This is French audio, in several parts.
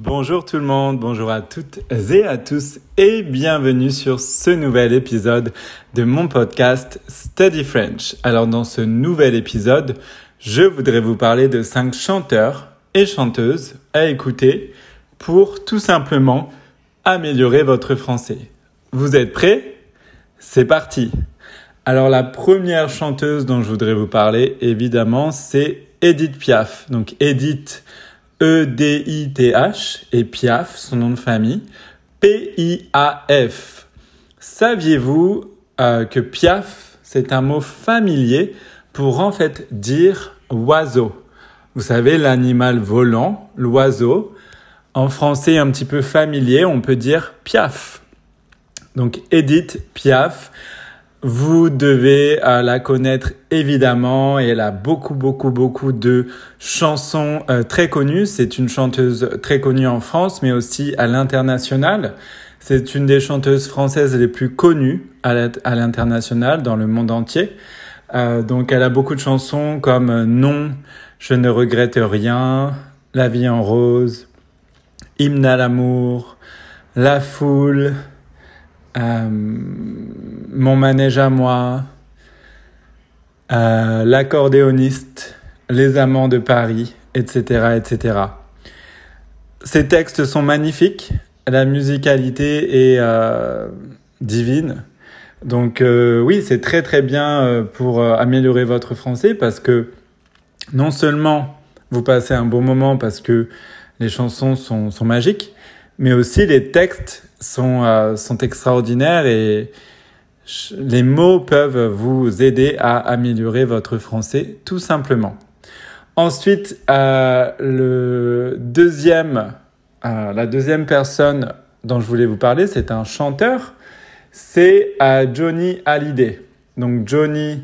Bonjour tout le monde, bonjour à toutes et à tous et bienvenue sur ce nouvel épisode de mon podcast Study French. Alors dans ce nouvel épisode, je voudrais vous parler de cinq chanteurs et chanteuses à écouter pour tout simplement améliorer votre français. Vous êtes prêts? C'est parti Alors la première chanteuse dont je voudrais vous parler évidemment c'est Edith Piaf. Donc Edith E-D-I-T-H et Piaf, son nom de famille, P-I-A-F. Saviez-vous euh, que Piaf, c'est un mot familier pour en fait dire oiseau? Vous savez, l'animal volant, l'oiseau, en français un petit peu familier, on peut dire Piaf. Donc Edith Piaf, vous devez euh, la connaître évidemment et elle a beaucoup beaucoup beaucoup de chansons euh, très connues. C'est une chanteuse très connue en France mais aussi à l'international. C'est une des chanteuses françaises les plus connues à l'international dans le monde entier. Euh, donc elle a beaucoup de chansons comme Non, je ne regrette rien, La vie en rose, Hymne à l'amour, La foule, euh, mon manège à moi, euh, l'accordéoniste, les amants de Paris, etc., etc. Ces textes sont magnifiques, la musicalité est euh, divine. Donc oui, c'est très très bien pour améliorer votre français parce que non seulement vous passez un bon moment parce que les chansons sont, sont magiques, mais aussi les textes sont, euh, extraordinaires et les mots peuvent vous aider à améliorer votre français tout simplement. Ensuite, euh, euh, la deuxième personne dont je voulais vous parler, c'est un chanteur, c'est Johnny Hallyday. Donc Johnny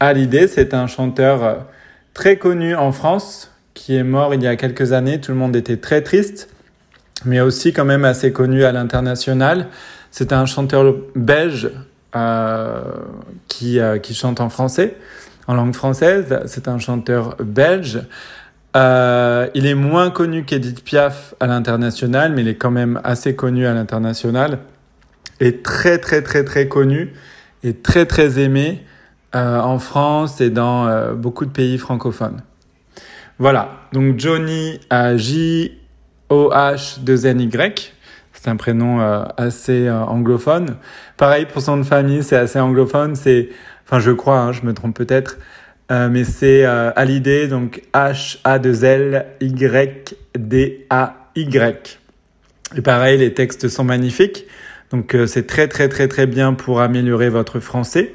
Hallyday, c'est un chanteur très connu en France qui est mort il y a quelques années. Tout le monde était très triste mais aussi quand même assez connu à l'international. C'est un chanteur belge euh, qui, euh, qui chante en français, en langue française. C'est un chanteur belge. Euh, il est moins connu qu'Edith Piaf à l'international, mais il est quand même assez connu à l'international. Et très très très très connu et très très aimé euh, en France et dans euh, beaucoup de pays francophones. Voilà, donc Johnny J O-H-2-N-Y. C'est un prénom euh, assez euh, anglophone. Pareil pour son de famille, c'est assez anglophone. C'est, enfin, je crois, hein, je me trompe peut-être, euh, mais c'est Hallyday, donc H-A-2-L-Y-D-A-Y. Et pareil, les textes sont magnifiques. Donc, c'est très, très, très, très bien pour améliorer votre français.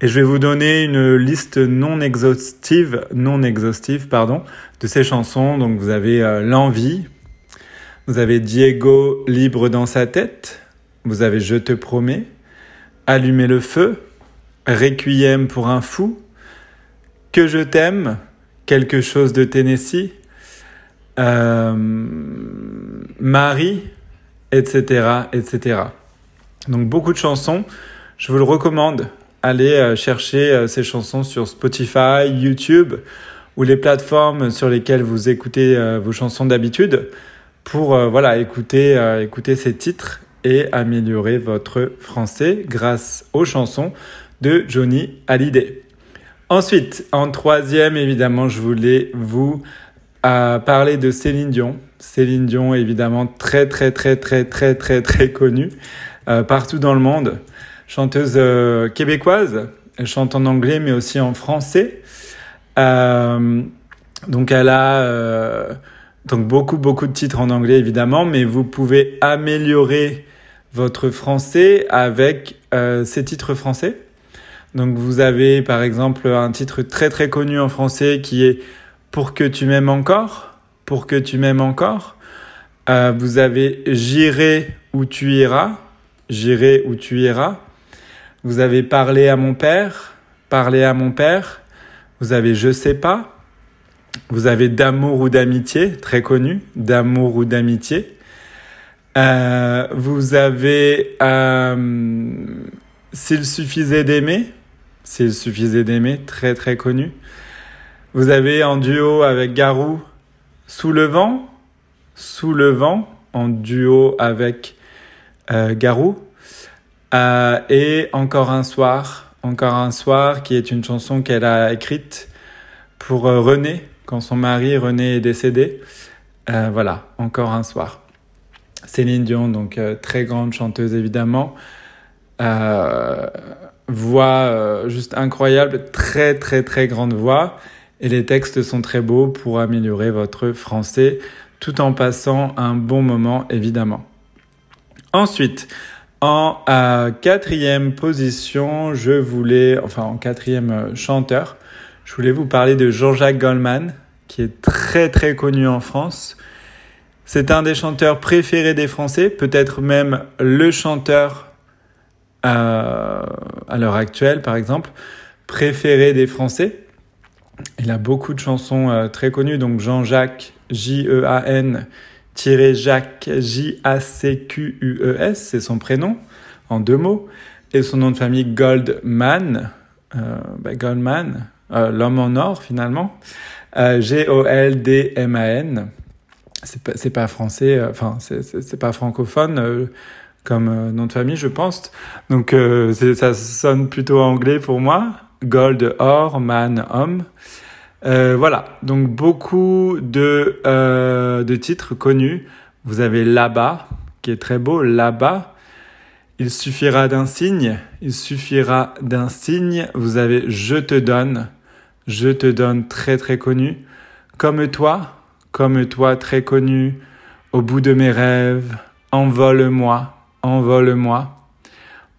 Et je vais vous donner une liste non exhaustive, non exhaustive, pardon, de ces chansons. Donc, vous avez l'envie, vous avez Diego libre dans sa tête. Vous avez Je te promets. Allumer le feu. Requiem pour un fou. Que je t'aime. Quelque chose de Tennessee. Euh, Marie, etc., etc. Donc beaucoup de chansons. Je vous le recommande. Allez euh, chercher euh, ces chansons sur Spotify, YouTube ou les plateformes sur lesquelles vous écoutez vos chansons d'habitude pour euh, voilà écouter euh, écouter ces titres et améliorer votre français grâce aux chansons de Johnny Hallyday. Ensuite, en troisième, évidemment, je voulais vous euh, parler de Céline Dion. Céline Dion, évidemment, très très très très très très très connue partout dans le monde. Chanteuse québécoise. Elle chante en anglais, mais aussi en français. donc, elle a donc beaucoup, beaucoup de titres en anglais évidemment, mais vous pouvez améliorer votre français avec euh, ces titres français. Donc vous avez par exemple un titre très très connu en français qui est Pour que tu m'aimes encore, pour que tu m'aimes encore. Euh, vous avez J'irai où tu iras, J'irai où tu iras. Vous avez Parlé à mon père, Parlé à mon père. Vous avez Je sais pas, vous avez d'amour ou d'amitié, très connu, d'amour ou d'amitié. Euh, vous avez euh, S'il suffisait d'aimer, S'il suffisait d'aimer, très très connu. Vous avez en duo avec Garou Sous le vent, Sous le vent en duo avec Garou. et Encore un soir, Encore un soir qui est une chanson qu'elle a écrite pour René quand son mari René est décédé. voilà, Encore un soir. Céline Dion, donc très grande chanteuse évidemment. Euh, voix euh, juste incroyable, très très très grande voix. Et les textes sont très beaux pour améliorer votre français tout en passant un bon moment évidemment. Ensuite, en euh, quatrième position, je voulais, enfin en quatrième chanteur, je voulais vous parler de Jean-Jacques Goldman, qui est très très connu en France. C'est un des chanteurs préférés des Français, peut-être même le chanteur à, à l'heure actuelle, par exemple, préféré des Français. Il a beaucoup de chansons euh, très connues, donc Jean-Jacques, J-E-A-N, Jacques, J-A-C-Q-U-E-S, c'est son prénom, en deux mots, et son nom de famille Goldman, euh, bah Goldman, euh, l'homme en or finalement, euh, G-O-L-D-M-A-N. C'est pas, pas français, euh, enfin, c'est pas francophone comme euh, nom de famille, je pense. Donc ça sonne plutôt anglais pour moi. Gold, or, man, homme. Euh, voilà, donc beaucoup de, euh, de titres connus. Vous avez là-bas, qui est très beau, là-bas. Il suffira d'un signe, il suffira d'un signe. Vous avez je te donne, je te donne très très connu. Comme toi, comme toi très connu. Au bout de mes rêves, envole-moi, envole-moi.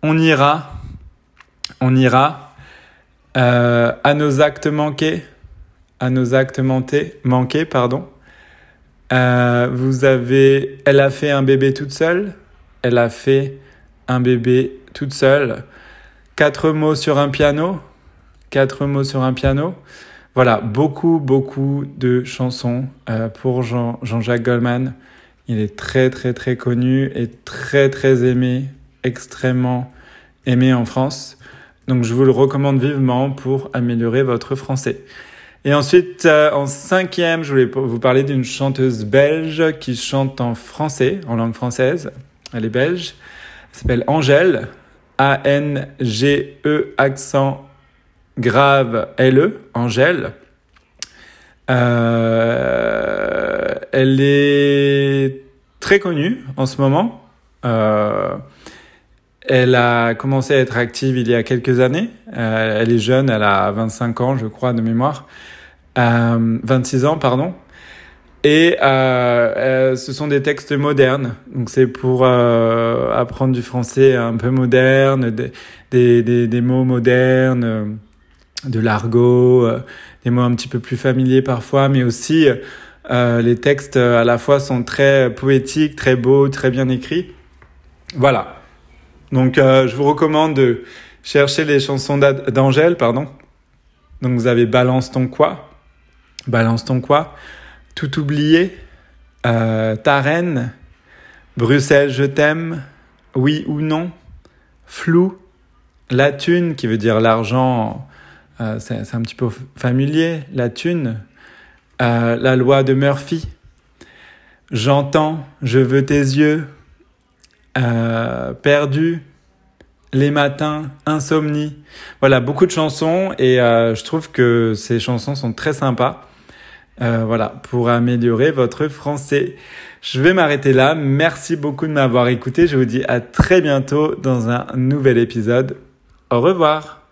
On ira, on ira euh, à nos actes manqués, à nos actes manqués, manqués pardon. Euh, vous avez, elle a fait un bébé toute seule, elle a fait un bébé toute seule. Quatre mots sur un piano, quatre mots sur un piano. Voilà, beaucoup, beaucoup de chansons euh, pour Jean, Jean-Jacques Goldman. Il est très très très connu et très très aimé, extrêmement aimé en France. Donc je vous le recommande vivement pour améliorer votre français. Et ensuite, euh, en cinquième, je voulais vous parler d'une chanteuse belge qui chante en français, en langue française. Elle est belge. Elle s'appelle Angèle. A-N-G-E accent grave L-E, Angèle. Euh, elle est très connue en ce moment. Euh, elle a commencé à être active il y a quelques années. Euh, elle est jeune, elle a 25 ans, je crois, de mémoire. 26 ans, pardon. Et ce sont des textes modernes. Donc c'est pour apprendre du français un peu moderne, des, des, des mots modernes, de l'argot des mots un petit peu plus familiers parfois, mais aussi euh, les textes euh, à la fois sont très poétiques, très beaux, très bien écrits. Voilà. Donc euh, je vous recommande de chercher les chansons d'Angèle, pardon. Donc vous avez Balance ton quoi, Balance ton quoi, Tout oublié, euh, Ta reine, Bruxelles je t'aime, Oui ou non, Flou, La thune qui veut dire l'argent euh, c'est un petit peu familier, la thune, euh, la loi de Murphy, j'entends, je veux tes yeux, euh, perdu, les matins, insomnie. Voilà, beaucoup de chansons et je trouve que ces chansons sont très sympas. voilà, pour améliorer votre français. Je vais m'arrêter là. Merci beaucoup de m'avoir écouté. Je vous dis à très bientôt dans un nouvel épisode. Au revoir.